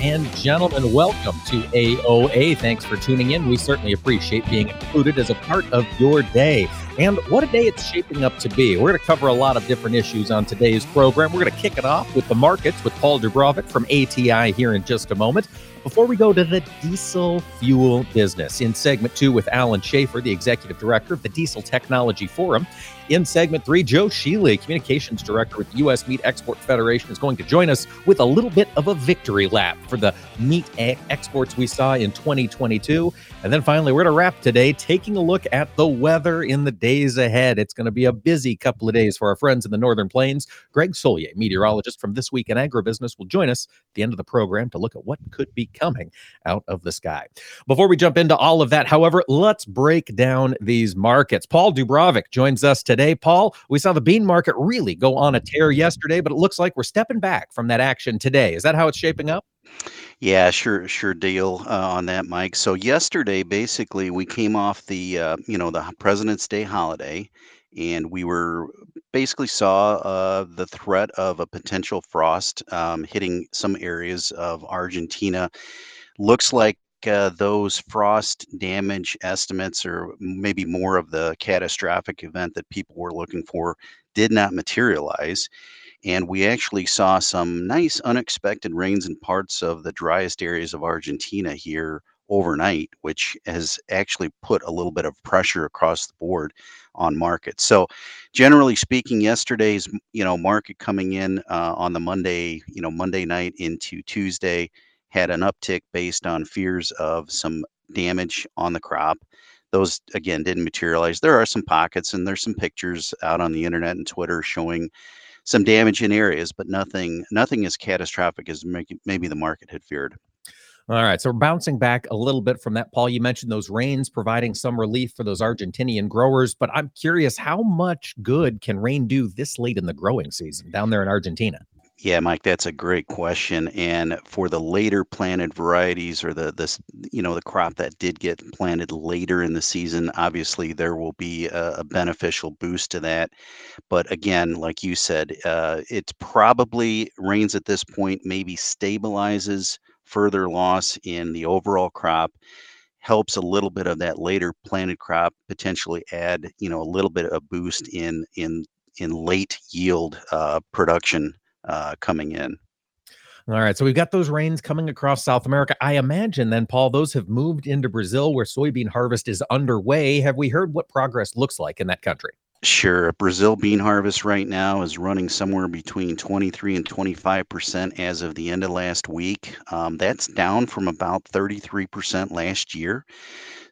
and gentlemen. Welcome to AOA. Thanks for tuning in. We certainly appreciate being included as a part of your day. And what a day it's shaping up to be. We're going to cover a lot of different issues on today's program. We're going to kick it off with the markets with Paul Dubrovik from ATI here in just a moment. Before we go to the diesel fuel business in segment two with Allen Schaeffer, the executive director of the Diesel Technology Forum. In segment three, Joe Schuele, communications director with the U.S. Meat Export Federation, is going to join us with a little bit of a victory lap for the meat exports we saw in 2022. And then finally, we're going to wrap today taking a look at the weather in the days ahead. It's going to be a busy couple of days for our friends in the Northern Plains. Greg Soulje, meteorologist from This Week in Agribusiness, will join us at the end of the program to look at what could be coming out of the sky. Before we jump into all of that, however, let's break down these markets. Paul Dubrovik joins us today. Paul, we saw the bean market really go on a tear yesterday, but it looks like we're stepping back from that action today. Is that how it's shaping up? Yeah, sure, sure deal uh, on that, Mike. So yesterday, basically, we came off the uh, you know the President's Day holiday, and we were basically saw uh, the threat of a potential frost um, hitting some areas of Argentina. Looks like uh, those frost damage estimates, or maybe more of the catastrophic event that people were looking for, did not materialize. And we actually saw some nice unexpected rains in parts of the driest areas of Argentina here overnight, which has actually put a little bit of pressure across the board on markets. So, generally speaking, yesterday's you know market coming in uh, on the Monday, you know Monday night into Tuesday had an uptick based on fears of some damage on the crop. Those again didn't materialize. There are some pockets and there's some pictures out on the internet and Twitter showing some damage in areas, but nothing nothing as catastrophic as maybe the market had feared. All right, so we're bouncing back a little bit from that, Paul. You mentioned those rains providing some relief for those Argentinian growers, but I'm curious, how much good can rain do this late in the growing season down there in Argentina? Yeah, Mike, that's a great question. And for the later planted varieties or the this you know the crop that did get planted later in the season, obviously there will be a, a beneficial boost to that. But again, like you said, uh, probably rains at this point maybe stabilizes further loss in the overall crop helps a little bit of that later planted crop potentially add you know a little bit of boost in in in late yield uh, production uh, coming in. All right, so we've got those rains coming across South America. I imagine then, Paul, those have moved into Brazil where soybean harvest is underway. Have we heard what progress looks like in that country? Sure. Brazil bean harvest right now is running somewhere between 23 and 25% as of the end of last week. Um, that's down from about 33% last year.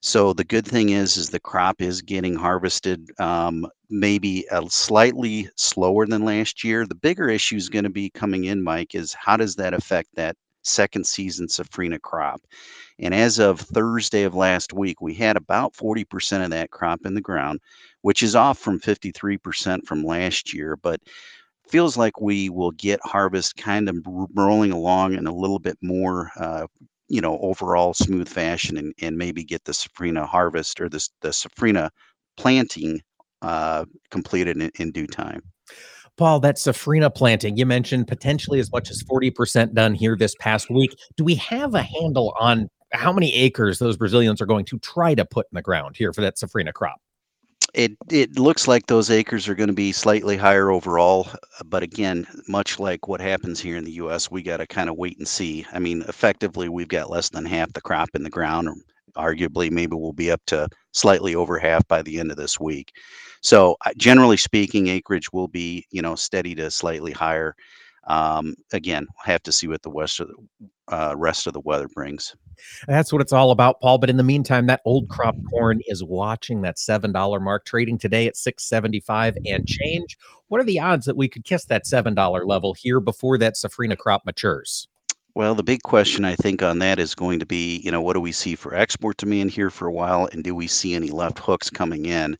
So the good thing is, is the crop is getting harvested um, maybe a slightly slower than last year. The bigger issue is going to be coming in, Mike, is how does that affect that second season safrinha crop? And as of Thursday of last week, we had about 40% of that crop in the ground, which is off from 53% from last year. But feels like we will get harvest kind of rolling along and a little bit more uh, you know overall smooth fashion and, and maybe get the safrinha harvest or the, the safrinha planting uh, completed in, in due time Paul, that safrinha planting, you mentioned potentially as much as 40% done here this past week. Do we have a handle on how many acres those Brazilians are going to try to put in the ground here for that safrinha crop? It it looks like those acres are going to be slightly higher overall, but again, much like what happens here in the U.S., we got to kind of wait and see. I mean, effectively, we've got less than half the crop in the ground. Arguably, maybe we'll be up to slightly over half by the end of this week. So, generally speaking, acreage will be you know steady to slightly higher. Um, again, have to see what the west of the, uh, rest of the weather brings. That's what it's all about, Paul. But in the meantime, that old crop corn is watching that seven dollar mark, trading today at six seventy five and change. What are the odds that we could kiss that seven dollar level here before that safrinha crop matures? Well, the big question I think on that is going to be, you know, what do we see for export demand here for a while, and do we see any left hooks coming in?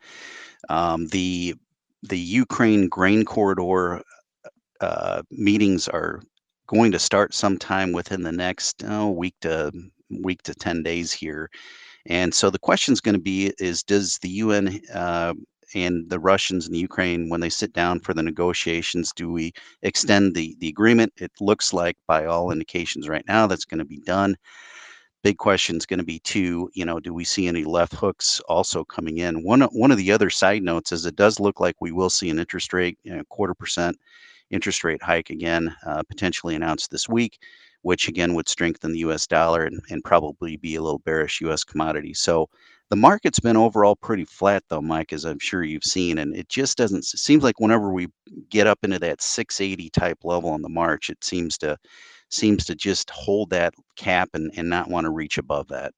Um, the the Ukraine grain corridor uh, meetings are going to start sometime within the next oh, week to week to 10 days here. And so the question is going to be is does the UN uh, and the Russians and the Ukraine, when they sit down for the negotiations, do we extend the, the agreement? It looks like, by all indications right now, that's going to be done. Big question is going to be too, you know, do we see any left hooks also coming in? One one of the other side notes is it does look like we will see an interest rate, you know, quarter percent interest rate hike again, uh, potentially announced this week, which again would strengthen the U.S. dollar and, and probably be a little bearish U.S. commodity. So the market's been overall pretty flat, though, Mike, as I'm sure you've seen, and it just doesn't. Seems like whenever we get up into that 680 type level on the March, it seems to seems to just hold that cap and, and not want to reach above that.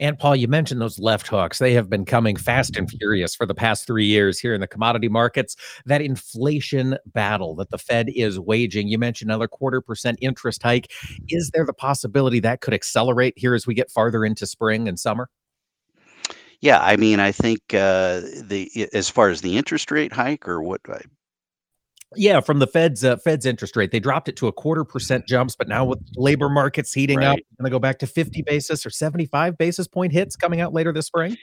And Paul, you mentioned those left hooks. They have been coming fast and furious for the past three years here in the commodity markets. That inflation battle that the Fed is waging. You mentioned another quarter percent interest hike. Is there the possibility that could accelerate here as we get farther into spring and summer? Yeah, I mean, I think uh, the as far as the interest rate hike or what yeah, from the Fed's uh, Fed's interest rate, they dropped it to a quarter percent jumps, but now with labor markets heating right. up, going to go back to 50 basis or 75 basis point hits coming out later this spring.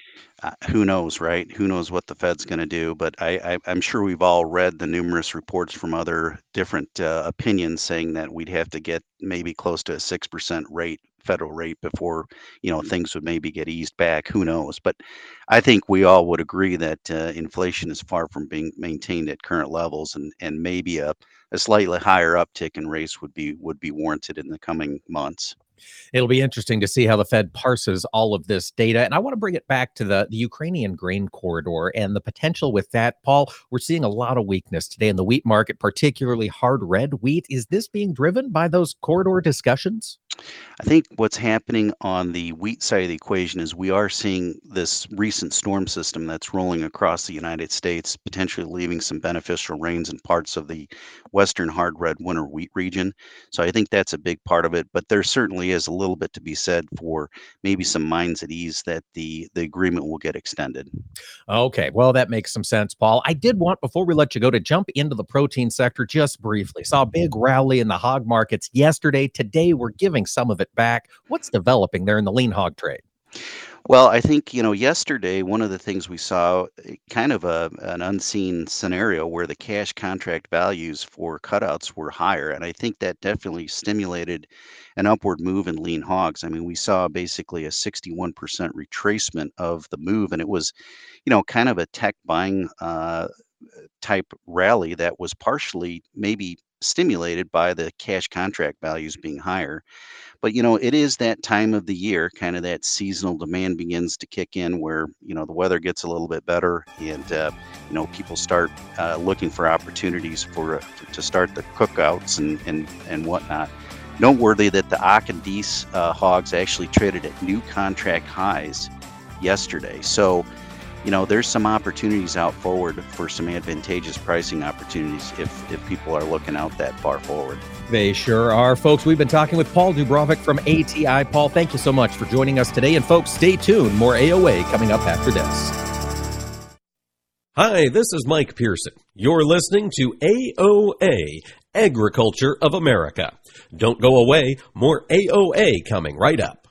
Uh, who knows, right? Who knows what the Fed's going to do? But I, I, am sure we've all read the numerous reports from other different uh, opinions saying that we'd have to get maybe close to a six percent rate federal rate before you know things would maybe get eased back who knows but i think we all would agree that uh, inflation is far from being maintained at current levels and and maybe a, a slightly higher uptick in rates would be would be warranted in the coming months It'll be interesting to see how the Fed parses all of this data. And I want to bring it back to the, the Ukrainian grain corridor and the potential with that. Paul, we're seeing a lot of weakness today in the wheat market, particularly hard red wheat. Is this being driven by those corridor discussions? I think what's happening on the wheat side of the equation is we are seeing this recent storm system that's rolling across the United States, potentially leaving some beneficial rains in parts of the western hard red winter wheat region. So I think that's a big part of it. But there certainly is a little bit to be said for maybe some minds at ease that the the agreement will get extended. Okay, well that makes some sense, Paul. I did want before we let you go to jump into the protein sector just briefly. Saw a big rally in the hog markets yesterday. Today we're giving some of it back. What's developing there in the lean hog trade? Well, I think, you know, yesterday, one of the things we saw eh, kind of a, an unseen scenario where the cash contract values for cutouts were higher. And I think that definitely stimulated an upward move in lean hogs. I mean, we saw basically a 61% retracement of the move, and it was, you know, kind of a tech buying uh, type rally that was partially maybe stimulated by the cash contract values being higher. But you know, it is that time of the year, kind of that seasonal demand begins to kick in, where you know the weather gets a little bit better, and uh, you know people start uh, looking for opportunities for uh, to start the cookouts and and and whatnot. Noteworthy that the Ak and Dees uh, hogs actually traded at new contract highs yesterday. So you know, there's some opportunities out forward for some advantageous pricing opportunities if, if people are looking out that far forward. They sure are, folks. We've been talking with Paul Dubrovik from ATI. Paul, thank you so much for joining us today. And folks, stay tuned. More AOA coming up after this. Hi, this is Mike Pearson. You're listening to AOA, Agriculture of America. Don't go away. More AOA coming right up.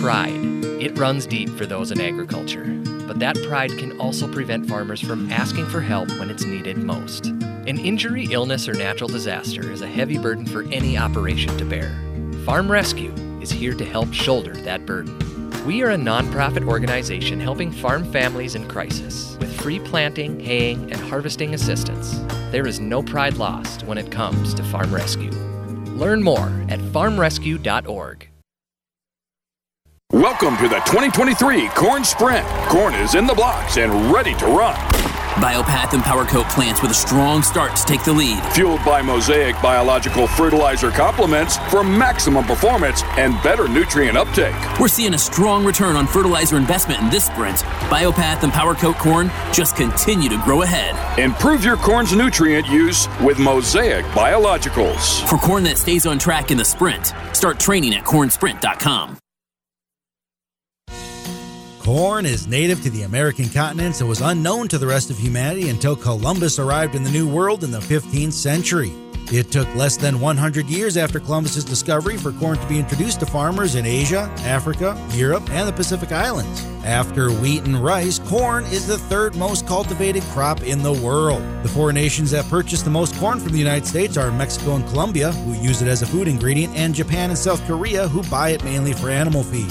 Pride. It runs deep for those in agriculture, but that pride can also prevent farmers from asking for help when it's needed most. An injury, illness, or natural disaster is a heavy burden for any operation to bear. Farm Rescue is here to help shoulder that burden. We are a nonprofit organization helping farm families in crisis with free planting, haying, and harvesting assistance. There is no pride lost when it comes to Farm Rescue. Learn more at farmrescue.org. Welcome to the 2023 Corn Sprint. Corn is in the blocks and ready to run. Biopath and PowerCoat plants with a strong start to take the lead. Fueled by Mosaic biological fertilizer complements for maximum performance and better nutrient uptake. We're seeing a strong return on fertilizer investment in this sprint. Biopath and PowerCoat corn just continue to grow ahead. Improve your corn's nutrient use with Mosaic Biologicals. For corn that stays on track in the sprint, start training at cornsprint.com. Corn is native to the American continents and was unknown to the rest of humanity until Columbus arrived in the New World in the 15th century. It took less than 100 years after Columbus's discovery for corn to be introduced to farmers in Asia, Africa, Europe, and the Pacific Islands. After wheat and rice, corn is the third most cultivated crop in the world. The four nations that purchase the most corn from the United States are Mexico and Colombia, who use it as a food ingredient, and Japan and South Korea, who buy it mainly for animal feed.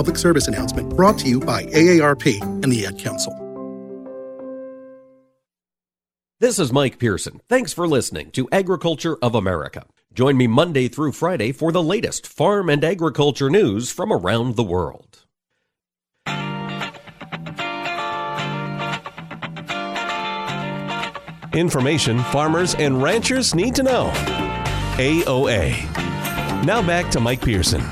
Public service announcement brought to you by AARP and the Ad Council. This is Mike Pearson. Thanks for listening to Agriculture of America. Join me Monday through Friday for the latest farm and agriculture news from around the world. Information farmers and ranchers need to know. AOA. Now back to Mike Pearson.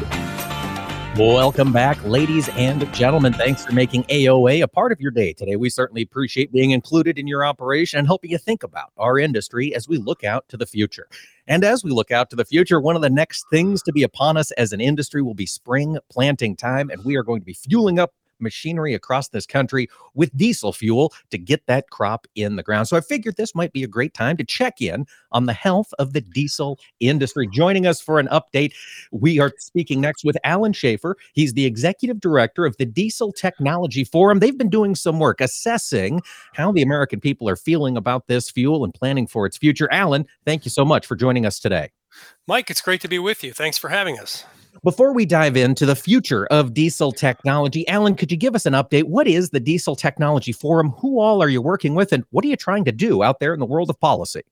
Welcome back, ladies and gentlemen. Thanks for making AOA a part of your day today. We certainly appreciate being included in your operation and helping you think about our industry as we look out to the future. And as we look out to the future, one of the next things to be upon us as an industry will be spring planting time, and we are going to be fueling up machinery across this country with diesel fuel to get that crop in the ground. So I figured this might be a great time to check in on the health of the diesel industry. Joining us for an update, we are speaking next with Allen Schaeffer. He's the executive director of the Diesel Technology Forum. They've been doing some work assessing how the American people are feeling about this fuel and planning for its future. Allen, thank you so much for joining us today. Mike, it's great to be with you. Thanks for having us. Before we dive into the future of diesel technology, Allen, could you give us an update? What is the Diesel Technology Forum? Who all are you working with, and what are you trying to do out there in the world of policy?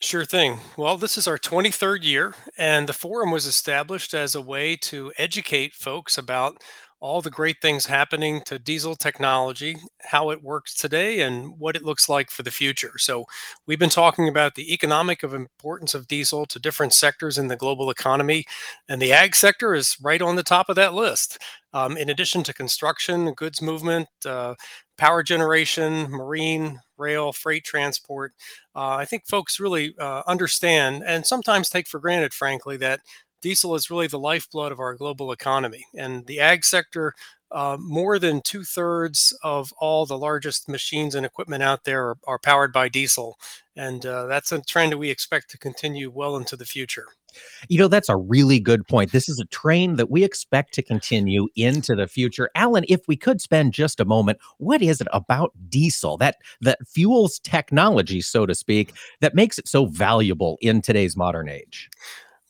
Sure thing. Well, this is our 23rd year, and the forum was established as a way to educate folks about all the great things happening to diesel technology, how it works today, and what it looks like for the future. So, we've been talking about the economic of importance of diesel to different sectors in the global economy, and the ag sector is right on the top of that list. Um, in addition to construction, goods movement, uh, power generation, marine, rail, freight transport, uh, I think folks really uh, understand and sometimes take for granted, frankly, that diesel is really the lifeblood of our global economy. And the ag sector, uh, more than two thirds of all the largest machines and equipment out there are, are powered by diesel. And uh, that's a trend we expect to continue well into the future. You know, that's a really good point. This is a train that we expect to continue into the future. Allen, if we could spend just a moment, what is it about diesel, that that fuels technology, so to speak, that makes it so valuable in today's modern age?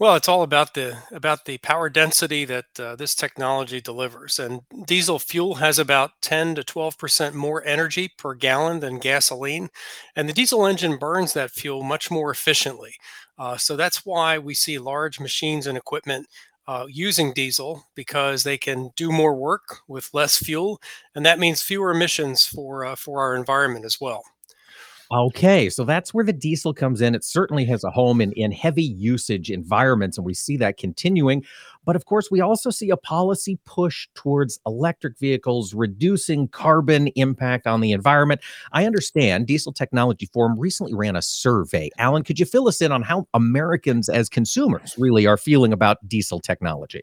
Well, it's all about the about the power density that uh, this technology delivers. And diesel fuel has about 10 to 12 percent more energy per gallon than gasoline, and the diesel engine burns that fuel much more efficiently. Uh, so that's why we see large machines and equipment uh, using diesel because they can do more work with less fuel, and that means fewer emissions for uh, for our environment as well. Okay, so that's where the diesel comes in. It certainly has a home in, in heavy usage environments, and we see that continuing. But of course, we also see a policy push towards electric vehicles, reducing carbon impact on the environment. I understand Diesel Technology Forum recently ran a survey. Allen, could you fill us in on how Americans as consumers really are feeling about diesel technology?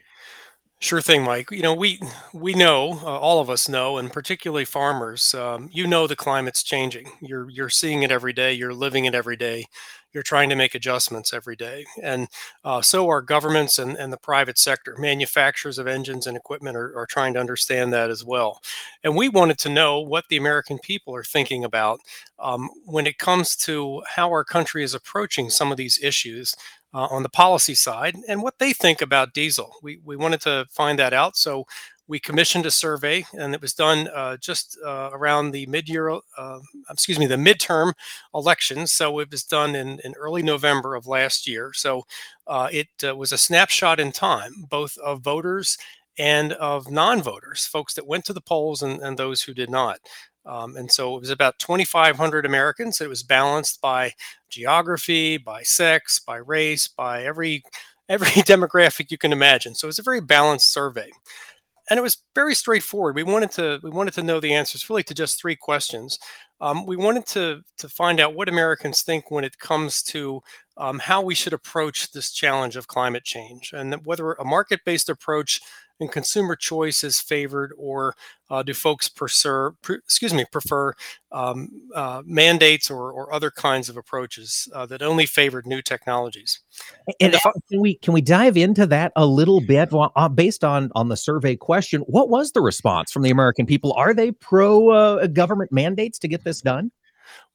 Sure thing, Mike. You know, we we know, uh, all of us know, and particularly farmers. Um, you know, the climate's changing. You're you're seeing it every day. You're living it every day. You're trying to make adjustments every day, and uh, so are governments and, and the private sector. Manufacturers of engines and equipment are, are trying to understand that as well. And we wanted to know what the American people are thinking about um, when it comes to how our country is approaching some of these issues uh, on the policy side and what they think about diesel. We, we wanted to find that out. So we commissioned a survey and it was done uh, just uh, around the mid-year, uh, excuse me, the midterm elections. So it was done in, in early November of last year. So uh, it uh, was a snapshot in time, both of voters and of non-voters, folks that went to the polls and, and those who did not. Um, and so it was about 2,500 Americans. It was balanced by geography, by sex, by race, by every every demographic you can imagine. So it was a very balanced survey, and it was very straightforward. We wanted to we wanted to know the answers really to just three questions. Um, we wanted to to find out what Americans think when it comes to um, how we should approach this challenge of climate change, and whether a market based approach and consumer choice is favored, or uh, do folks prefer, pre- excuse me, prefer um, uh, mandates or, or other kinds of approaches uh, that only favored new technologies? And, and can we can we dive into that a little bit well, uh, based on on the survey question? What was the response from the American people? Are they pro uh, government mandates to get this done?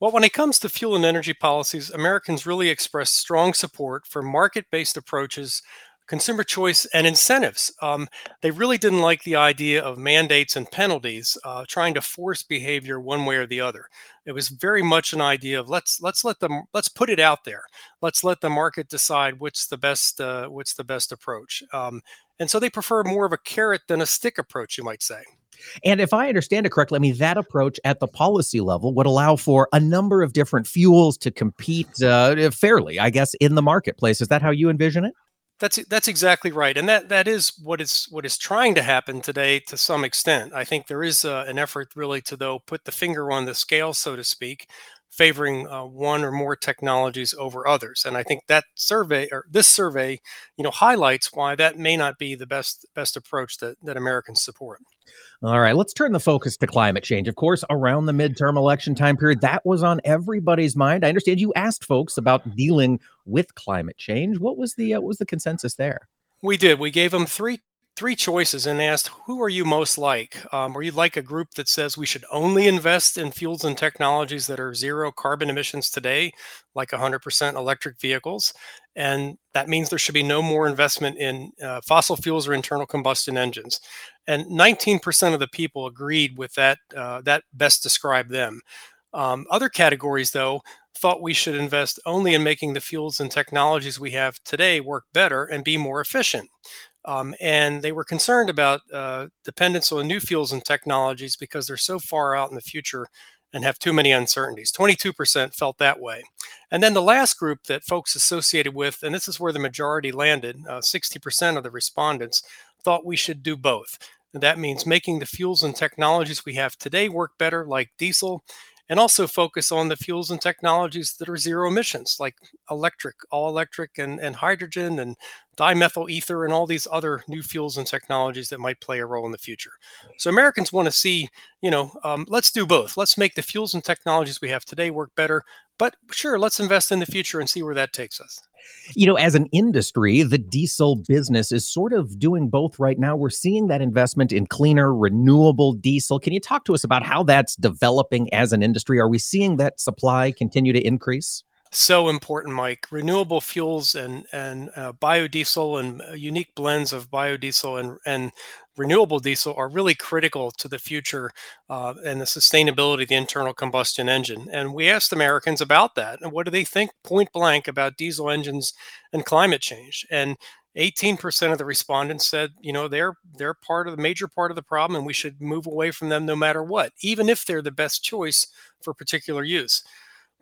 Well, when it comes to fuel and energy policies, Americans really express strong support for market based approaches consumer choice and incentives. Um, they really didn't like the idea of mandates and penalties, uh, trying to force behavior one way or the other. It was very much an idea of let's let's let them let's put it out there. Let's let the market decide what's the best uh, what's the best approach. Um, and so they prefer more of a carrot than a stick approach, you might say. And if I understand it correctly, I mean, that approach at the policy level would allow for a number of different fuels to compete uh, fairly, I guess, in the marketplace. Is that how you envision it? That's that's exactly right, and that that is what is what is trying to happen today to some extent. I think there is uh, an effort really to though put the finger on the scale, so to speak, favoring uh, one or more technologies over others. And I think that survey or this survey, you know, highlights why that may not be the best best approach that that Americans support. All right, let's turn the focus to climate change. Of course, around the midterm election time period, that was on everybody's mind. I understand you asked folks about dealing with climate change. What was the uh, what was the consensus there? We did. We gave them three three choices and asked, who are you most like? Um, are you like a group that says we should only invest in fuels and technologies that are zero carbon emissions today, like 100% electric vehicles? And that means there should be no more investment in uh, fossil fuels or internal combustion engines. And 19% of the people agreed with that. Uh, that best described them. Um, other categories, though, thought we should invest only in making the fuels and technologies we have today work better and be more efficient. Um, and they were concerned about uh, dependence on new fuels and technologies because they're so far out in the future and have too many uncertainties. 22% felt that way. And then the last group that folks associated with, and this is where the majority landed, uh, 60% of the respondents thought we should do both. And that means making the fuels and technologies we have today work better, like diesel, and also focus on the fuels and technologies that are zero emissions, like electric, all electric, and, and hydrogen, and dimethyl ether, and all these other new fuels and technologies that might play a role in the future. So Americans want to see, you know, um, let's do both. Let's make the fuels and technologies we have today work better, but sure, let's invest in the future and see where that takes us. You know, as an industry, the diesel business is sort of doing both right now. We're seeing that investment in cleaner, renewable diesel. Can you talk to us about how that's developing as an industry? Are we seeing that supply continue to increase? So important, Mike. Renewable fuels and and uh, biodiesel and uh, unique blends of biodiesel and and renewable diesel are really critical to the future uh, and the sustainability of the internal combustion engine. And we asked Americans about that and what do they think point blank about diesel engines and climate change. And 18% of the respondents said, you know, they're they're part of the major part of the problem and we should move away from them no matter what, even if they're the best choice for particular use.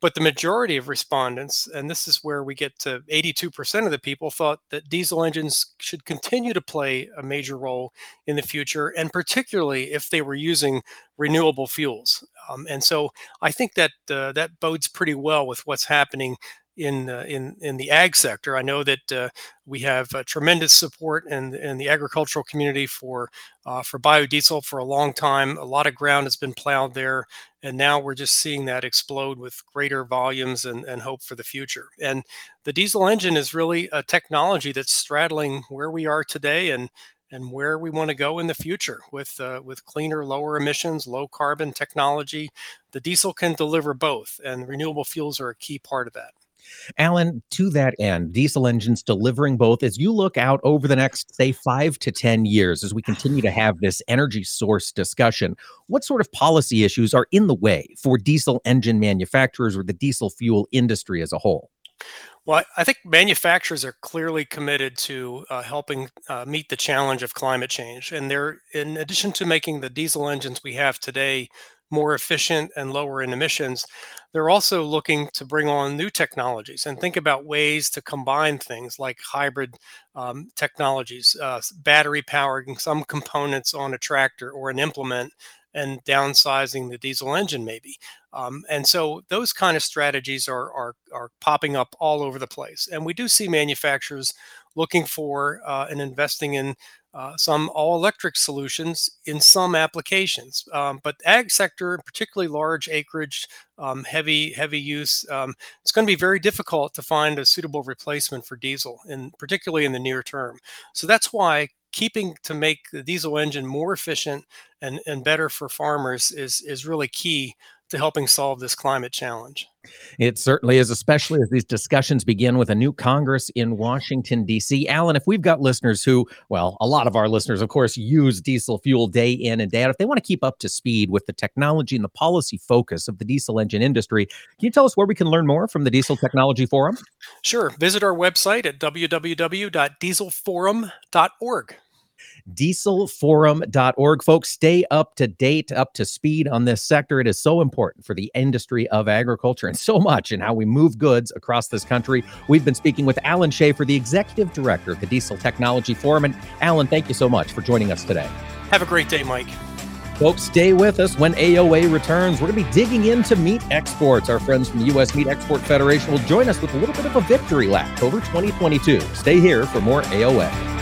But the majority of respondents, and this is where we get to 82% of the people, thought that diesel engines should continue to play a major role in the future, and particularly if they were using renewable fuels. Um, and so I think that uh, that bodes pretty well with what's happening in uh, in in the ag sector. I know that uh, we have uh, tremendous support in in the agricultural community for uh, for biodiesel for a long time. A lot of ground has been plowed there, and now we're just seeing that explode with greater volumes and, and hope for the future. And the diesel engine is really a technology that's straddling where we are today and and where we want to go in the future with uh, with cleaner, lower emissions, low carbon technology. The diesel can deliver both, and renewable fuels are a key part of that. Allen, to that end, diesel engines delivering both as you look out over the next, say, five to 10 years, as we continue to have this energy source discussion, what sort of policy issues are in the way for diesel engine manufacturers or the diesel fuel industry as a whole? Well, I think manufacturers are clearly committed to uh, helping uh, meet the challenge of climate change. And they're, in addition to making the diesel engines we have today more efficient and lower in emissions, they're also looking to bring on new technologies and think about ways to combine things like hybrid um, technologies, uh, battery powering some components on a tractor or an implement and downsizing the diesel engine maybe. Um, and so those kind of strategies are, are, are popping up all over the place. And we do see manufacturers looking for uh, and investing in uh, some all electric solutions in some applications. Um, but ag sector, particularly large acreage, um, heavy heavy use, um, it's going to be very difficult to find a suitable replacement for diesel, and particularly in the near term. So that's why keeping to make the diesel engine more efficient and, and better for farmers is is really key to helping solve this climate challenge. It certainly is, especially as these discussions begin with a new Congress in Washington, D.C. Allen, if we've got listeners who, well, a lot of our listeners, of course, use diesel fuel day in and day out, if they want to keep up to speed with the technology and the policy focus of the diesel engine industry, can you tell us where we can learn more from the Diesel Technology Forum? Sure. Visit our website at www.dieselforum.org dieselforum.org. Folks, stay up to date, up to speed on this sector. It is so important for the industry of agriculture and so much in how we move goods across this country. We've been speaking with Allen Schaeffer, the executive director of the Diesel Technology Forum. And Allen, thank you so much for joining us today. Have a great day, Mike. Folks, stay with us when AOA returns. We're going to be digging into meat exports. Our friends from the U.S. Meat Export Federation will join us with a little bit of a victory lap over 2022. Stay here for more AOA.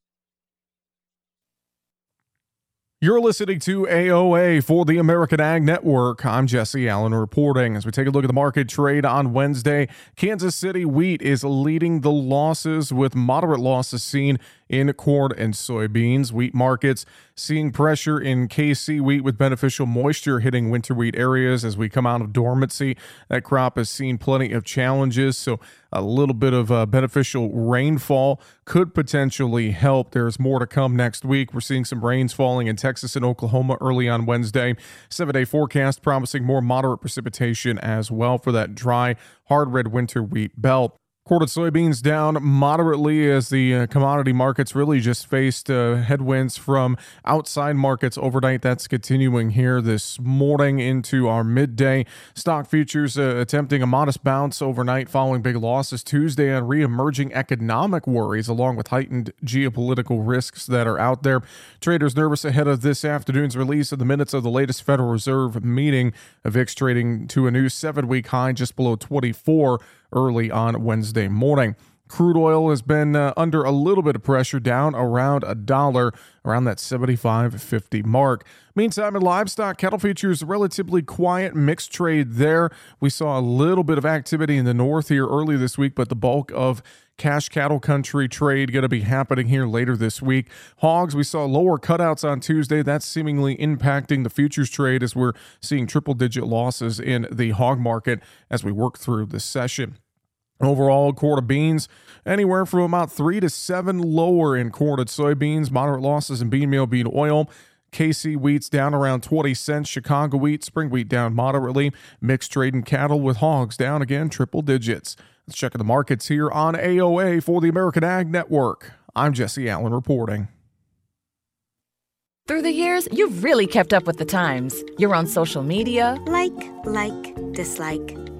You're listening to AOA for the American Ag Network. I'm Jesse Allen reporting. As we take a look at the market trade on Wednesday, Kansas City wheat is leading the losses with moderate losses seen in corn and soybeans. Wheat markets seeing pressure in KC wheat with beneficial moisture hitting winter wheat areas as we come out of dormancy. That crop has seen plenty of challenges, so a little bit of uh, beneficial rainfall could potentially help. There's more to come next week. We're seeing some rains falling in Texas and Oklahoma early on Wednesday. Seven day forecast promising more moderate precipitation as well for that dry, hard red winter wheat belt. Quartered soybeans down moderately as the uh, commodity markets really just faced uh, headwinds from outside markets overnight. That's continuing here this morning into our midday. Stock futures uh, attempting a modest bounce overnight following big losses Tuesday on re emerging economic worries, along with heightened geopolitical risks that are out there. Traders nervous ahead of this afternoon's release of the minutes of the latest Federal Reserve meeting. VIX trading to a new seven week high just below 24 early on Wednesday morning. Crude oil has been uh, under a little bit of pressure, down around a dollar, around that 75.50 mark. Meantime, in livestock, cattle features relatively quiet, mixed trade there. We saw a little bit of activity in the north here early this week, but the bulk of cash cattle country trade going to be happening here later this week. Hogs, we saw lower cutouts on Tuesday. That's seemingly impacting the futures trade as we're seeing triple digit losses in the hog market as we work through this session. Overall, quarter beans anywhere from about three to seven lower in quartered soybeans, moderate losses in bean meal, bean oil. KC wheat's down around 20 cents. Chicago wheat, spring wheat down moderately. Mixed trading cattle with hogs down again, triple digits. Let's check the markets here on AOA for the American Ag Network. I'm Jesse Allen reporting. Through the years, you've really kept up with the times. You're on social media. Like, like, dislike,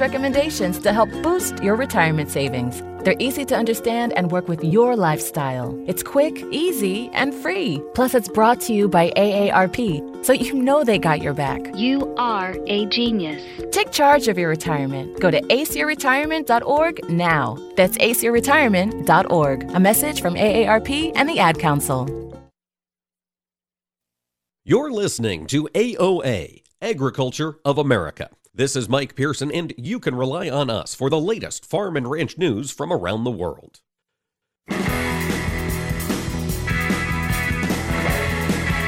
recommendations to help boost your retirement savings. They're easy to understand and work with your lifestyle. It's quick, easy, and free. Plus, it's brought to you by AARP, so you know they got your back. You are a genius. Take charge of your retirement. Go to aceyourretirement.org now. That's aceyourretirement.org. A message from AARP and the Ad Council. You're listening to AOA, Agriculture of America. This is Mike Pearson, and you can rely on us for the latest farm and ranch news from around the world.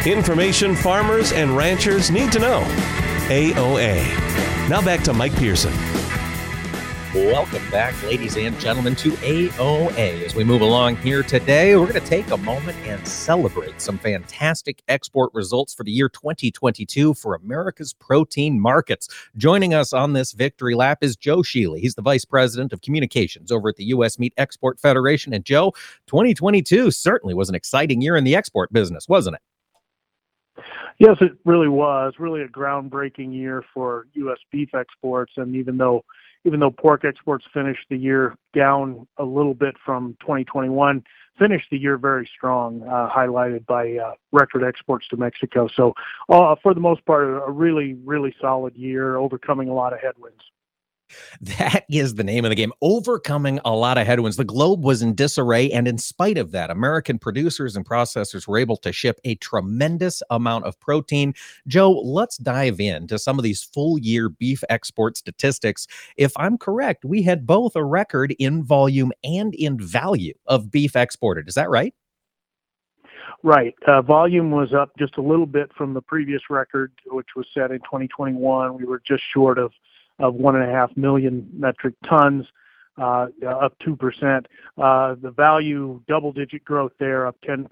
Information farmers and ranchers need to know. AOA. Now back to Mike Pearson. Welcome back, ladies and gentlemen, to AOA. As we move along here today, we're going to take a moment and celebrate some fantastic export results for the year 2022 for America's protein markets. Joining us on this victory lap is Joe Schuele. He's the Vice President of Communications over at the U.S. Meat Export Federation. And Joe, 2022 certainly was an exciting year in the export business, wasn't it? Yes, it really was. Really a groundbreaking year for U.S. beef exports. And even though even though pork exports finished the year down a little bit from 2021, finished the year very strong, uh, highlighted by uh, record exports to Mexico. So, uh, for the most part, a really, really solid year, overcoming a lot of headwinds. That is the name of the game. Overcoming a lot of headwinds. The globe was in disarray. And in spite of that, American producers and processors were able to ship a tremendous amount of protein. Joe, let's dive into some of these full year beef export statistics. If I'm correct, we had both a record in volume and in value of beef exported. Is that right? Right. Uh, volume was up just a little bit from the previous record, which was set in 2021. We were just short of of 1.5 million metric tons, uh, up 2%. Uh, the value double-digit growth there, up 10%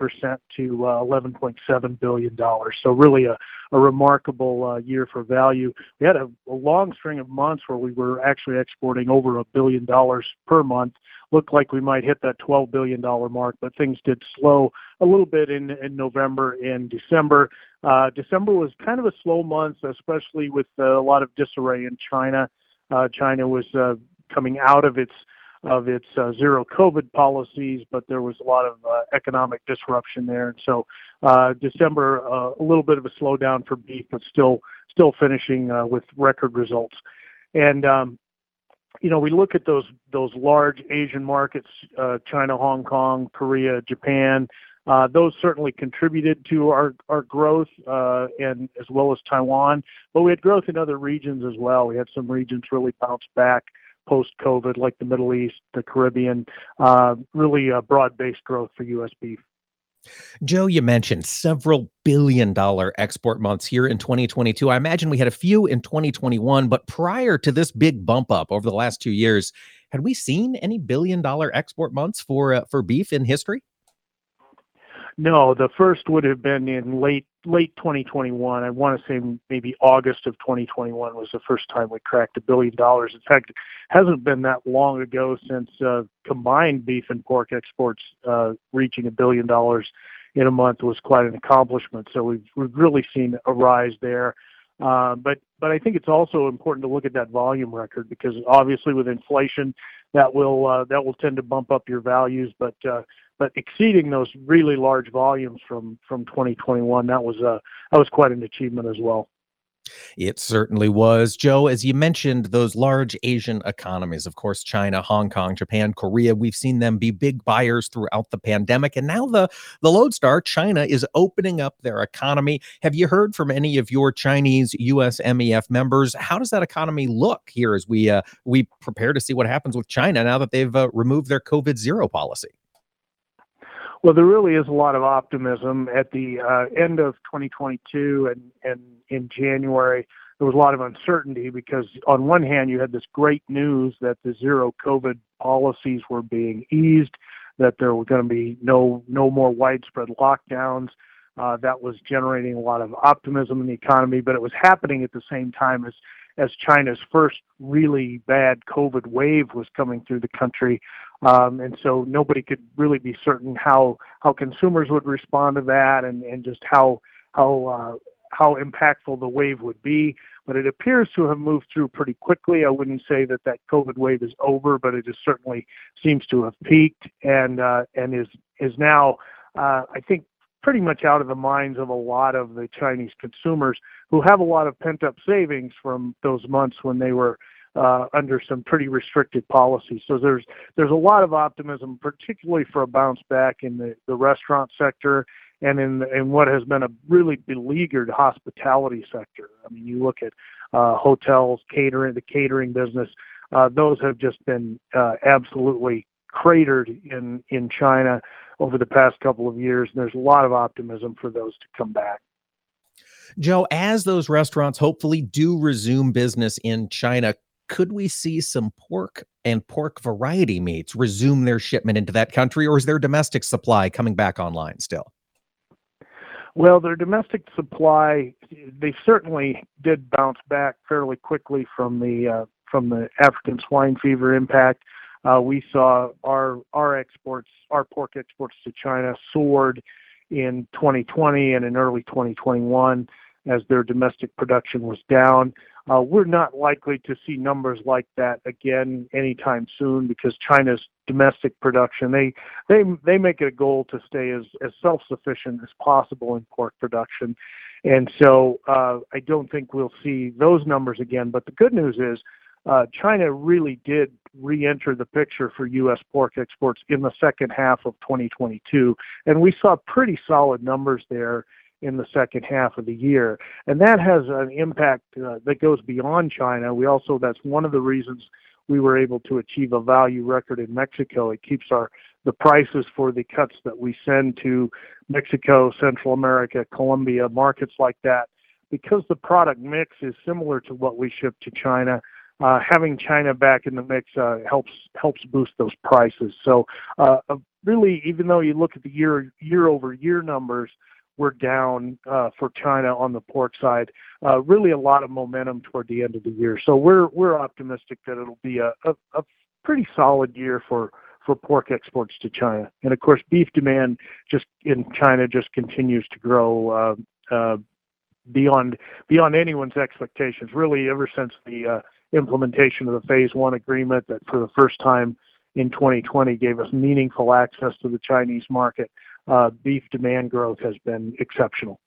to uh, $11.7 billion. So really a, remarkable year for value. We had a, a long string of months where we were actually exporting over a billion dollars per month. Looked like we might hit that $12 billion mark, but things did slow a little bit in, November and December. Uh, December was kind of a slow month, especially with uh, a lot of disarray in China. Uh, China was coming out of its of its uh, zero COVID policies, but there was a lot of uh, economic disruption there, and so uh, December a little bit of a slowdown for beef, but still still finishing with record results. And um, you know, we look at those those large Asian markets, uh, China, Hong Kong, Korea, Japan. Uh, those certainly contributed to our our growth, uh, and as well as Taiwan. But we had growth in other regions as well. We had some regions really bounce back post COVID, like the Middle East, the Caribbean. Uh, really broad based growth for U.S. beef. Joe, you mentioned several billion dollar export months here in 2022. I imagine we had a few in 2021, but prior to this big bump up over the last two years, had we seen any billion dollar export months for uh, for beef in history? No, the first would have been in late late 2021. I want to say maybe August of 2021 was the first time we cracked a billion dollars. In fact, it hasn't been that long ago since uh, combined beef and pork exports uh, reaching a billion dollars in a month was quite an accomplishment. So we've we've really seen a rise there. Uh, but but I think it's also important to look at that volume record because obviously with inflation that will uh, that will tend to bump up your values. But uh, but exceeding those really large volumes from from 2021, that was uh, that was quite an achievement as well. It certainly was. Joe, as you mentioned, those large Asian economies, of course, China, Hong Kong, Japan, Korea, we've seen them be big buyers throughout the pandemic. And now the, the lodestar, China, is opening up their economy. Have you heard from any of your Chinese US MEF members? How does that economy look here as we uh, we prepare to see what happens with China now that they've uh, removed their COVID zero policy? Well, there really is a lot of optimism at the uh, end of 2022 and, and in January. There was a lot of uncertainty because, on one hand, you had this great news that the zero COVID policies were being eased, that there were going to be no no more widespread lockdowns. Uh, that was generating a lot of optimism in the economy, but it was happening at the same time as as China's first really bad COVID wave was coming through the country. Um, and so nobody could really be certain how how consumers would respond to that, and and just how how uh, how impactful the wave would be. But it appears to have moved through pretty quickly. I wouldn't say that that COVID wave is over, but it just certainly seems to have peaked and uh, and is is now uh, I think pretty much out of the minds of a lot of the Chinese consumers who have a lot of pent up savings from those months when they were uh, under some pretty restricted policies. So there's there's a lot of optimism, particularly for a bounce back in the, the restaurant sector and in in what has been a really beleaguered hospitality sector. I mean, you look at uh, hotels, catering, the catering business; uh, those have just been uh, absolutely cratered in in China over the past couple of years. And there's a lot of optimism for those to come back. Joe, as those restaurants hopefully do resume business in China, could we see some pork and pork variety meats resume their shipment into that country, or is their domestic supply coming back online still? Well, their domestic supply, they certainly did bounce back fairly quickly from the uh, from the African swine fever impact. Uh, we saw our exports, our pork exports to China soared in 2020 and in early 2021 as their domestic production was down. Uh, we're not likely to see numbers like that again anytime soon because China's domestic production they they they make it a goal to stay as as self-sufficient as possible in pork production, and so uh, I don't think we'll see those numbers again. But the good news is uh, China really did re-enter the picture for U.S. pork exports in the second half of 2022, and we saw pretty solid numbers there in the second half of the year. And that has an impact uh, that goes beyond China. We also, that's one of the reasons we were able to achieve a value record in Mexico. It keeps our the prices for the cuts that we send to Mexico, Central America, Colombia, markets like that, because the product mix is similar to what we ship to China. Uh, having China back in the mix uh, helps helps boost those prices. So, uh, really, even though you look at the year year over year numbers, we're down uh, for China on the pork side. Uh, really, a lot of momentum toward the end of the year. So we're we're optimistic that it'll be a, a, a pretty solid year for for pork exports to China. And of course, beef demand just in China just continues to grow uh, beyond beyond anyone's expectations. Really, ever since the implementation of the Phase One agreement, that for the first time in 2020 gave us meaningful access to the Chinese market, uh, beef demand growth has been exceptional.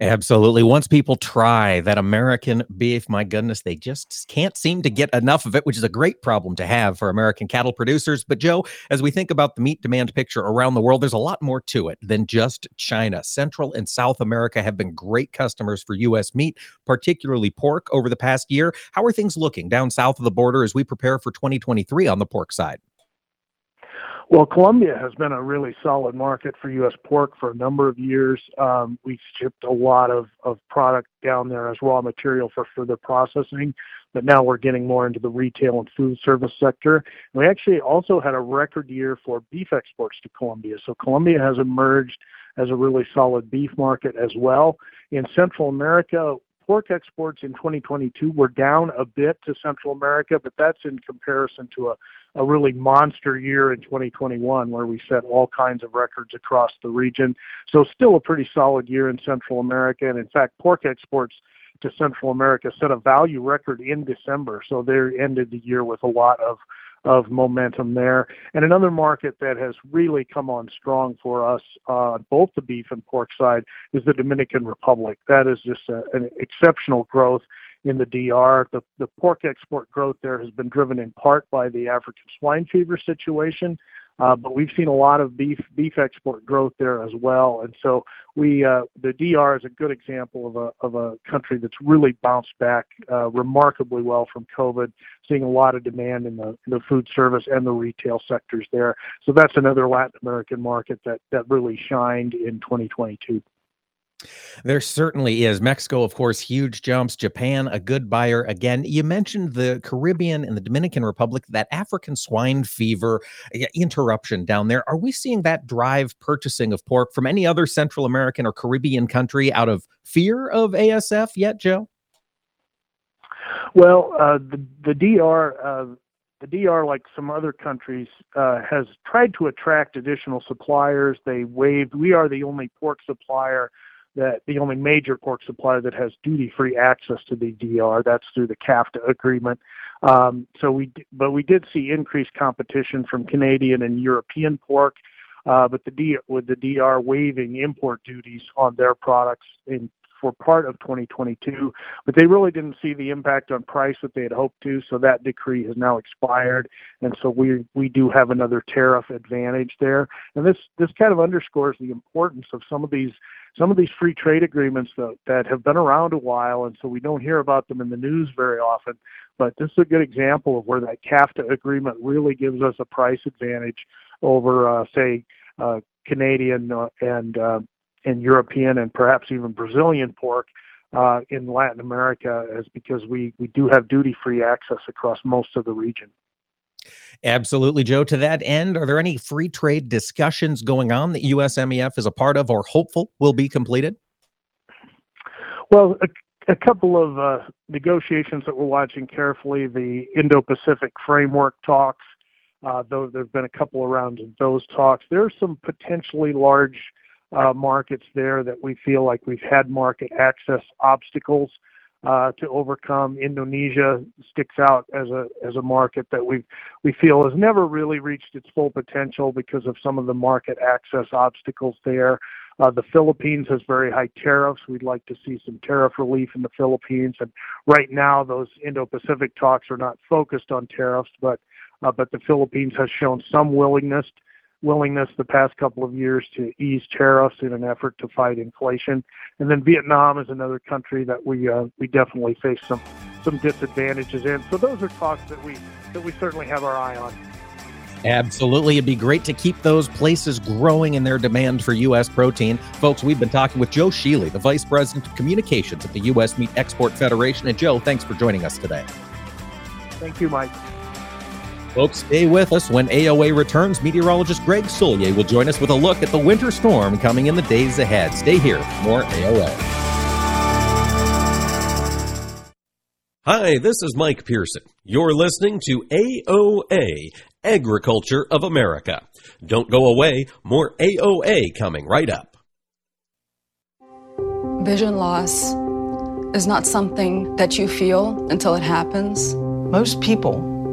Absolutely. Once people try that American beef, my goodness, they just can't seem to get enough of it, which is a great problem to have for American cattle producers. But, Joe, as we think about the meat demand picture around the world, there's a lot more to it than just China. Central and South America have been great customers for U.S. meat, particularly pork, over the past year. How are things looking down south of the border as we prepare for 2023 on the pork side? Well, Colombia has been a really solid market for U.S. pork for a number of years. Um, we shipped a lot of, of product down there as raw material for further processing, but now we're getting more into the retail and food service sector. We actually also had a record year for beef exports to Colombia. So Colombia has emerged as a really solid beef market as well. In Central America, pork exports in 2022 were down a bit to Central America, but that's in comparison to a a really monster year in 2021 where we set all kinds of records across the region. So still a pretty solid year in Central America. And in fact, pork exports to Central America set a value record in December. So they ended the year with a lot of of momentum there. And another market that has really come on strong for us on uh, both the beef and pork side is the Dominican Republic. That is just a, an exceptional growth in the DR. The, the pork export growth there has been driven in part by the African swine fever situation, but we've seen a lot of beef beef export growth there as well. And so we uh, the DR is a good example of a of a country that's really bounced back uh, remarkably well from COVID, seeing a lot of demand in the in the food service and the retail sectors there. So that's another Latin American market that that really shined in 2022. There certainly is. Mexico, of course, huge jumps. Japan, a good buyer. Again, you mentioned the Caribbean and the Dominican Republic, that African swine fever interruption down there. Are we seeing that drive purchasing of pork from any other Central American or Caribbean country out of fear of ASF yet, Joe? Well, uh, the, the DR, uh, the DR, like some other countries, uh, has tried to attract additional suppliers. They waived. We are the only pork supplier that the only major pork supplier that has duty-free access to the DR. That's through the CAFTA agreement. Um, so we, but we did see increased competition from Canadian and European pork. Uh, but the D, with the DR waiving import duties on their products in for part of 2022, but they really didn't see the impact on price that they had hoped to. So that decree has now expired, and so we we do have another tariff advantage there. And this this kind of underscores the importance of some of these some of these free trade agreements that, that have been around a while, and so we don't hear about them in the news very often. But this is a good example of where that CAFTA agreement really gives us a price advantage over, uh, say, uh, Canadian uh, and uh, and European and perhaps even Brazilian pork uh, in Latin America, is because we we do have duty free access across most of the region. Absolutely, Joe. To that end, are there any free trade discussions going on that USMEF is a part of or hopeful will be completed? Well, a, a couple of uh, negotiations that we're watching carefully the Indo Pacific Framework talks, uh, though there have been a couple of rounds of those talks. There are some potentially large markets there that we feel like we've had market access obstacles uh, to overcome. Indonesia sticks out as a as a market that we we feel has never really reached its full potential because of some of the market access obstacles there. Uh, the Philippines has very high tariffs. We'd like to see some tariff relief in the Philippines, and right now those Indo-Pacific talks are not focused on tariffs, but uh, but the Philippines has shown some willingness willingness the past couple of years to ease tariffs in an effort to fight inflation. And then Vietnam is another country that we uh, we definitely face some some disadvantages in. So those are talks that we that we certainly have our eye on. Absolutely. It'd be great to keep those places growing in their demand for U.S. protein. Folks, we've been talking with Joe Schuele, the Vice President of Communications at the U.S. Meat Export Federation. And Joe, thanks for joining us today. Thank you, Mike. Folks, stay with us. When AOA returns, meteorologist Greg Soulje will join us with a look at the winter storm coming in the days ahead. Stay here for more AOA. Hi, this is Mike Pearson. You're listening to AOA, Agriculture of America. Don't go away, more AOA coming right up. Vision loss is not something that you feel until it happens. Most people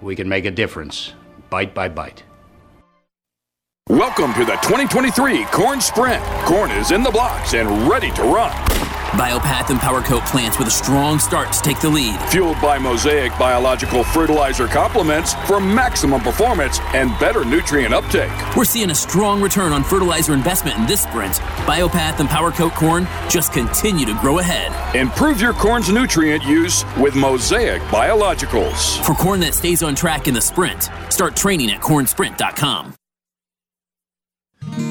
we can make a difference, bite by bite. Welcome to the 2023 Corn Sprint. Corn is in the blocks and ready to run. Biopath and Power Coat plants with a strong start to take the lead. Fueled by Mosaic biological fertilizer complements for maximum performance and better nutrient uptake. We're seeing a strong return on fertilizer investment in this sprint. Biopath and Power Coat corn just continue to grow ahead. Improve your corn's nutrient use with Mosaic biologicals. For corn that stays on track in the sprint, start training at cornsprint.com.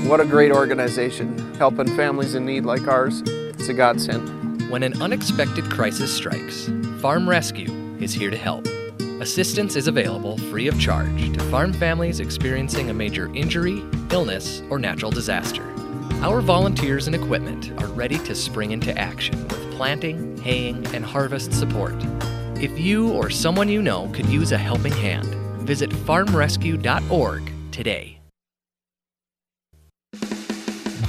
What a great organization, helping families in need like ours. It's a godsend. When an unexpected crisis strikes, Farm Rescue is here to help. Assistance is available free of charge to farm families experiencing a major injury, illness, or natural disaster. Our volunteers and equipment are ready to spring into action with planting, haying, and harvest support. If you or someone you know could use a helping hand, visit farmrescue.org today.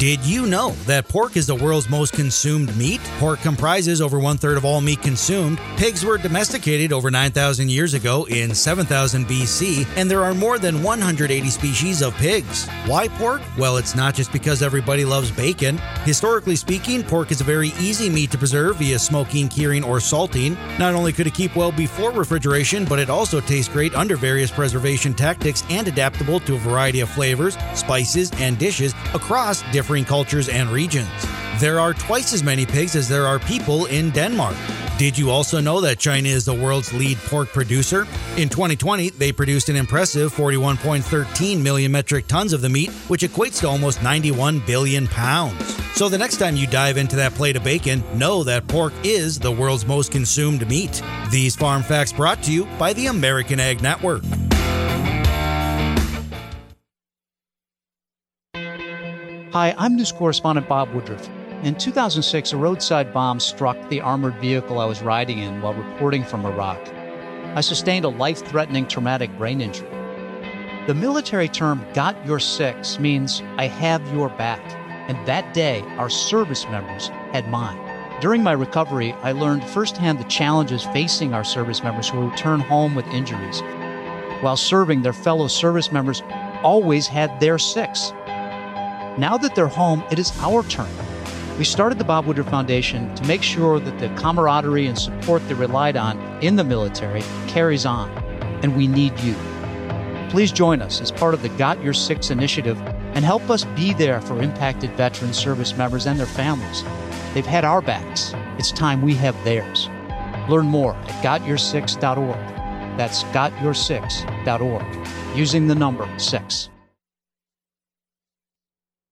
Did you know that pork is the world's most consumed meat? Pork comprises over one third of all meat consumed. Pigs were domesticated over 9,000 years ago in 7000 BC, and there are more than 180 species of pigs. Why pork? Well, it's not just because everybody loves bacon. Historically speaking, pork is a very easy meat to preserve via smoking, curing, or salting. Not only could it keep well before refrigeration, but it also tastes great under various preservation tactics and adaptable to a variety of flavors, spices, and dishes across different cultures and regions. There are twice as many pigs as there are people in Denmark. Did you also know that China is the world's lead pork producer? In 2020, they produced an impressive 41.13 million metric tons of the meat, which equates to almost 91 billion pounds. So the next time you dive into that plate of bacon, know that pork is the world's most consumed meat. These farm facts brought to you by the American Ag Network. Hi, I'm news correspondent Bob Woodruff. In 2006, a roadside bomb struck the armored vehicle I was riding in while reporting from Iraq. I sustained a life threatening traumatic brain injury. The military term got your six means I have your back, and that day our service members had mine. During my recovery, I learned firsthand the challenges facing our service members who return home with injuries. While serving, their fellow service members always had their six. Now that they're home, it is our turn. We started the Bob Woodruff Foundation to make sure that the camaraderie and support they relied on in the military carries on, and we need you. Please join us as part of the Got Your Six initiative and help us be there for impacted veteran service members and their families. They've had our backs. It's time we have theirs. Learn more at gotyoursix.org. That's gotyoursix.org, using the number six.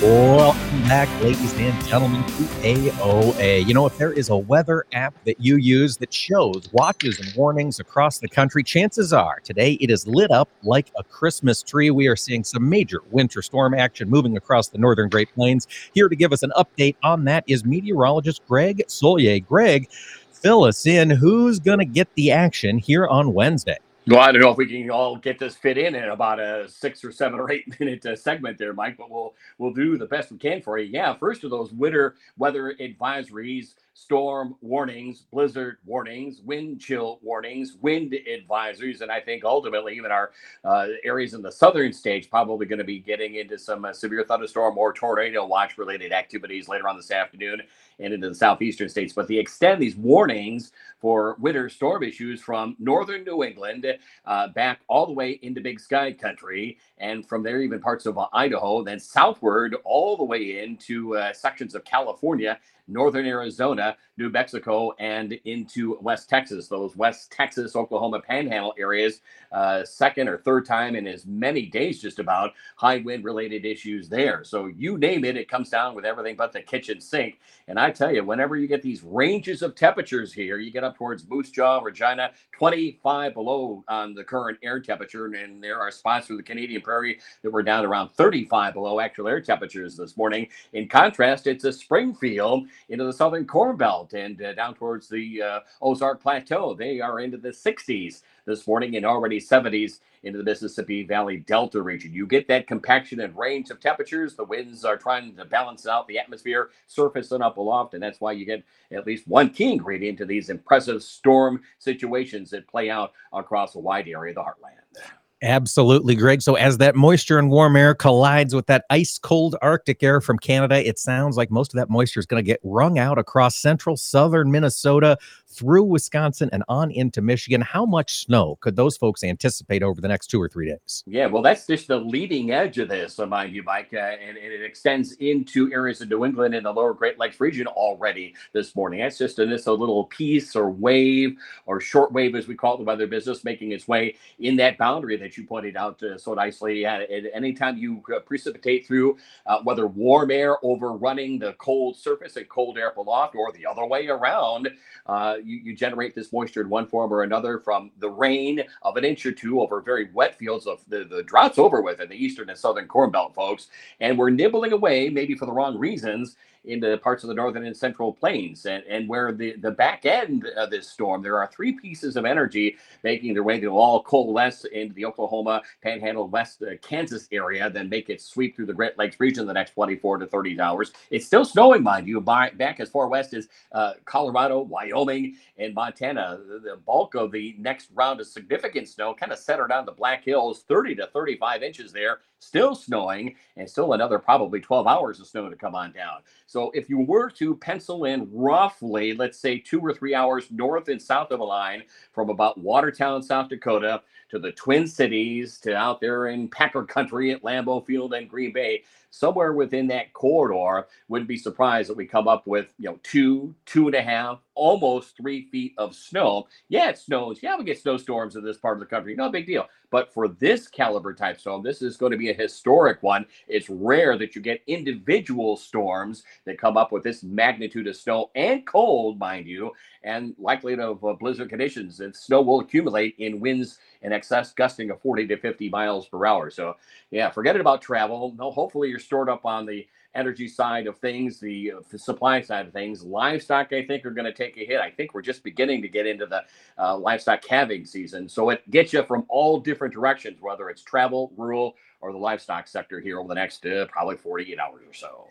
Welcome back, ladies and gentlemen, to AOA. You know, if there is a weather app that you use that shows watches and warnings across the country, chances are today it is lit up like a Christmas tree. We are seeing some major winter storm action moving across the northern Great Plains. Here to give us an update on that is meteorologist Greg Soulje. Greg, fill us in. Who's going to get the action here on Wednesday? Well, I don't know if we can all get this fit in in about a six or seven or eight minute uh, segment there, Mike, but we'll we'll do the best we can for you. Yeah, first of those winter weather advisories storm warnings, blizzard warnings, wind chill warnings, wind advisories, and I think ultimately even our uh, areas in the southern states probably going to be getting into some uh, severe thunderstorm or tornado watch related activities later on this afternoon and into the southeastern states. But they extend these warnings for winter storm issues from northern New England uh, back all the way into Big Sky country, and from there even parts of Idaho, then southward all the way into uh, sections of California northern Arizona, New Mexico, and into West Texas. Those West Texas, Oklahoma panhandle areas, uh, second or third time in as many days, just about high wind related issues there. So you name it, it comes down with everything but the kitchen sink. And I tell you, whenever you get these ranges of temperatures here, you get up towards Moose Jaw, Regina, 25 below on the current air temperature. And there are spots through the Canadian prairie that were down around 35 below actual air temperatures this morning. In contrast, it's a Springfield into the southern Corn Belt and uh, down towards the uh, Ozark Plateau. They are into the 60s this morning and already 70s into the Mississippi Valley Delta region. You get that compaction and range of temperatures. The winds are trying to balance out the atmosphere, surface and up aloft, and that's why you get at least one key ingredient to these impressive storm situations that play out across a wide area of the heartland. Absolutely, Greg. So, as that moisture and warm air collides with that ice cold Arctic air from Canada, it sounds like most of that moisture is going to get wrung out across central southern Minnesota, through Wisconsin and on into Michigan. How much snow could those folks anticipate over the next two or three days? Yeah, well, that's just the leading edge of this, uh, mind you, Mike, uh, and, and, it extends into areas of New England and the lower Great Lakes region already this morning. That's just a, this a little piece or wave or short wave, as we call it, the weather business, making its way in that boundary that you pointed out uh, so nicely. And anytime you uh, precipitate through uh, whether warm air overrunning the cold surface and cold air aloft, or the other way around, uh, you, you generate this moisture in one form or another from the rain of an inch or two over very wet fields of the, the drought's over with in the eastern and southern corn belt folks and we're nibbling away maybe for the wrong reasons into the parts of the northern and central plains and, and where the, the back end of this storm, there are three pieces of energy making their way they'll all coalesce into the Oklahoma Panhandle West uh, Kansas area, then make it sweep through the Great Lakes region the next 24 to 30 hours. It's still snowing, mind you, by, back as far west as uh, Colorado, Wyoming, and Montana. The, the, bulk of the next round of significant snow kind of centered on the Black Hills, 30 to 35 inches there, still snowing, and still another probably 12 hours of snow to come on down. So if you were to pencil in roughly, let's say two or three hours north and south of a line from about Watertown, South Dakota to the Twin Cities to out there in Packer Country at Lambeau Field and Green Bay, somewhere within that corridor, wouldn't be surprised that we come up with, you know, two, two and a half, almost three feet of snow. Yeah, it snows. Yeah, we get snowstorms in this part of the country. No big deal. But for this caliber type storm, this is going to be a historic one. It's rare that you get individual storms that come up with this magnitude of snow and cold, mind you, and likelihood of uh, blizzard conditions. And snow will accumulate in winds in excess gusting of 40 to 50 miles per hour. So, yeah, forget it about travel. No, hopefully you're stored up on the energy side of things, the, uh, supply side of things. Livestock, I think, are going to take a hit. I think we're just beginning to get into the uh, livestock calving season. So it gets you from all different directions, whether it's travel, rural, or the livestock sector here over the next uh, probably 48 hours or so.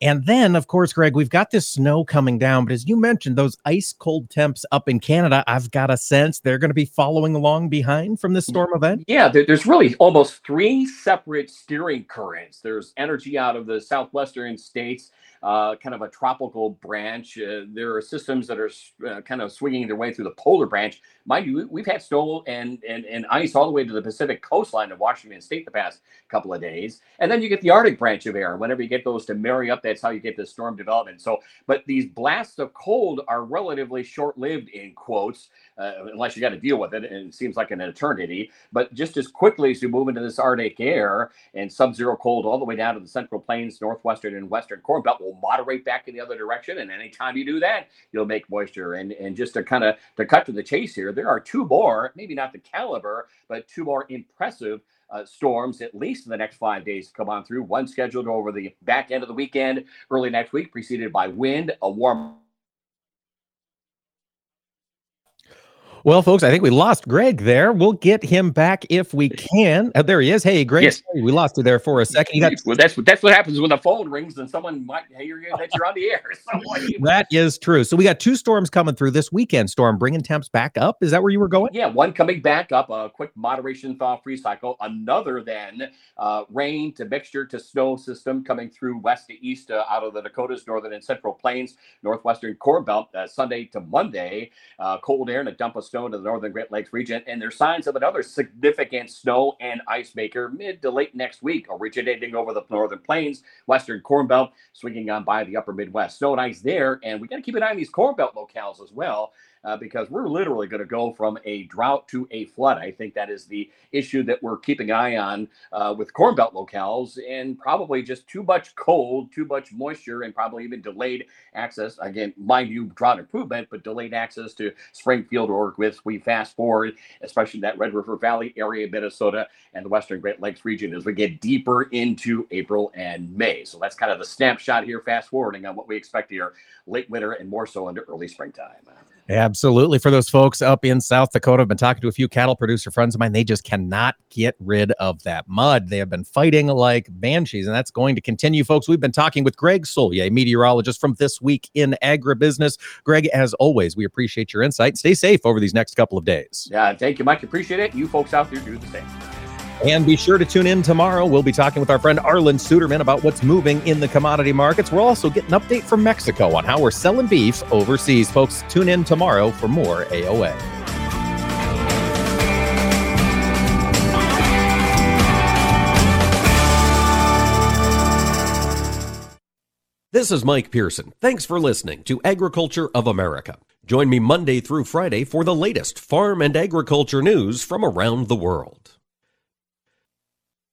And then, of course, Greg, we've got this snow coming down, but as you mentioned, those ice cold temps up in Canada, I've got a sense they're going to be following along behind from this storm event. Yeah, there's really almost three separate steering currents. There's energy out of the southwestern states uh, kind of a tropical branch. Uh, there are systems that are uh, kind of swinging their way through the polar branch. Mind you, we've had snow and, and, and ice all the way to the Pacific coastline of Washington State the past couple of days. And then you get the Arctic branch of air. Whenever you get those to marry up, that's how you get the storm development. So, but these blasts of cold are relatively short lived, in quotes, uh, unless you got to deal with it. And it seems like an eternity. But just as quickly as you move into this Arctic air and sub zero cold all the way down to the central plains, northwestern and western corn belt will moderate back in the other direction. And anytime you do that, you'll make moisture. And, and just to kind of to cut to the chase here, there are two more, maybe not the caliber, but two more impressive uh, storms at least in the next five days to come on through. One scheduled over the back end of the weekend, early next week, preceded by wind, a warm Well, folks, I think we lost Greg there. We'll get him back if we can. Uh, there he is. Hey, Greg, Yes. we lost you there for a second. Got well, that's what that's what happens when the phone rings and someone might hear you that you're on the air. So what do you- that is true. So we got two storms coming through this weekend. Storm bringing temps back up. Is that where you were going? Yeah, one coming back up, a quick moderation thaw free cycle. Another then uh, rain to mixture to snow system coming through west to east uh, out of the Dakotas, northern and central plains, northwestern Corn Belt, uh, Sunday to Monday. Uh, cold air and a dump of snow into the northern Great Lakes region. And there's signs of another significant snow and ice maker mid to late next week, originating over the northern plains, western Corn Belt, swinging on by the upper Midwest. Snow and ice there. And we got to keep an eye on these Corn Belt locales as well uh, because we're literally going to go from a drought to a flood. I think that is the issue that we're keeping eye on uh, with Corn Belt locales, and probably just too much cold, too much moisture, and probably even delayed access. Again, mind you, drought improvement, but delayed access to Springfield or with we fast forward, especially that Red River Valley area, Minnesota, and the Western Great Lakes region as we get deeper into April and May. So that's kind of the snapshot here, fast forwarding on what we expect here late winter and more so into early springtime. Absolutely. For those folks up in South Dakota, I've been talking to a few cattle producer friends of mine. They just cannot get rid of that mud. They have been fighting like banshees, and that's going to continue, folks. We've been talking with Greg Soulje, meteorologist from This Week in Agribusiness. Greg, as always, we appreciate your insight. Stay safe over these next couple of days. Yeah, thank you, Mike. Appreciate it. You folks out there do the same. And be sure to tune in tomorrow. We'll be talking with our friend Arlan Suderman about what's moving in the commodity markets. We'll also get an update from Mexico on how we're selling beef overseas. Folks, tune in tomorrow for more AOA. This is Mike Pearson. Thanks for listening to Agriculture of America. Join me Monday through Friday for the latest farm and agriculture news from around the world.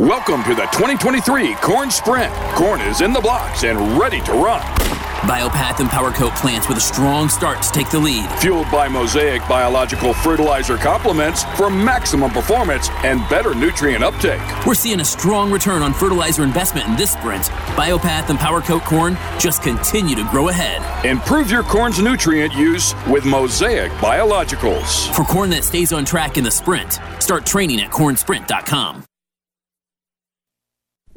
Welcome to the 2023 Corn Sprint. Corn is in the blocks and ready to run. Biopath and Power Coat plants with a strong start to take the lead. Fueled by Mosaic biological fertilizer complements for maximum performance and better nutrient uptake. We're seeing a strong return on fertilizer investment in this sprint. Biopath and Power Coat corn just continue to grow ahead. Improve your corn's nutrient use with Mosaic biologicals. For corn that stays on track in the sprint, start training at cornsprint.com.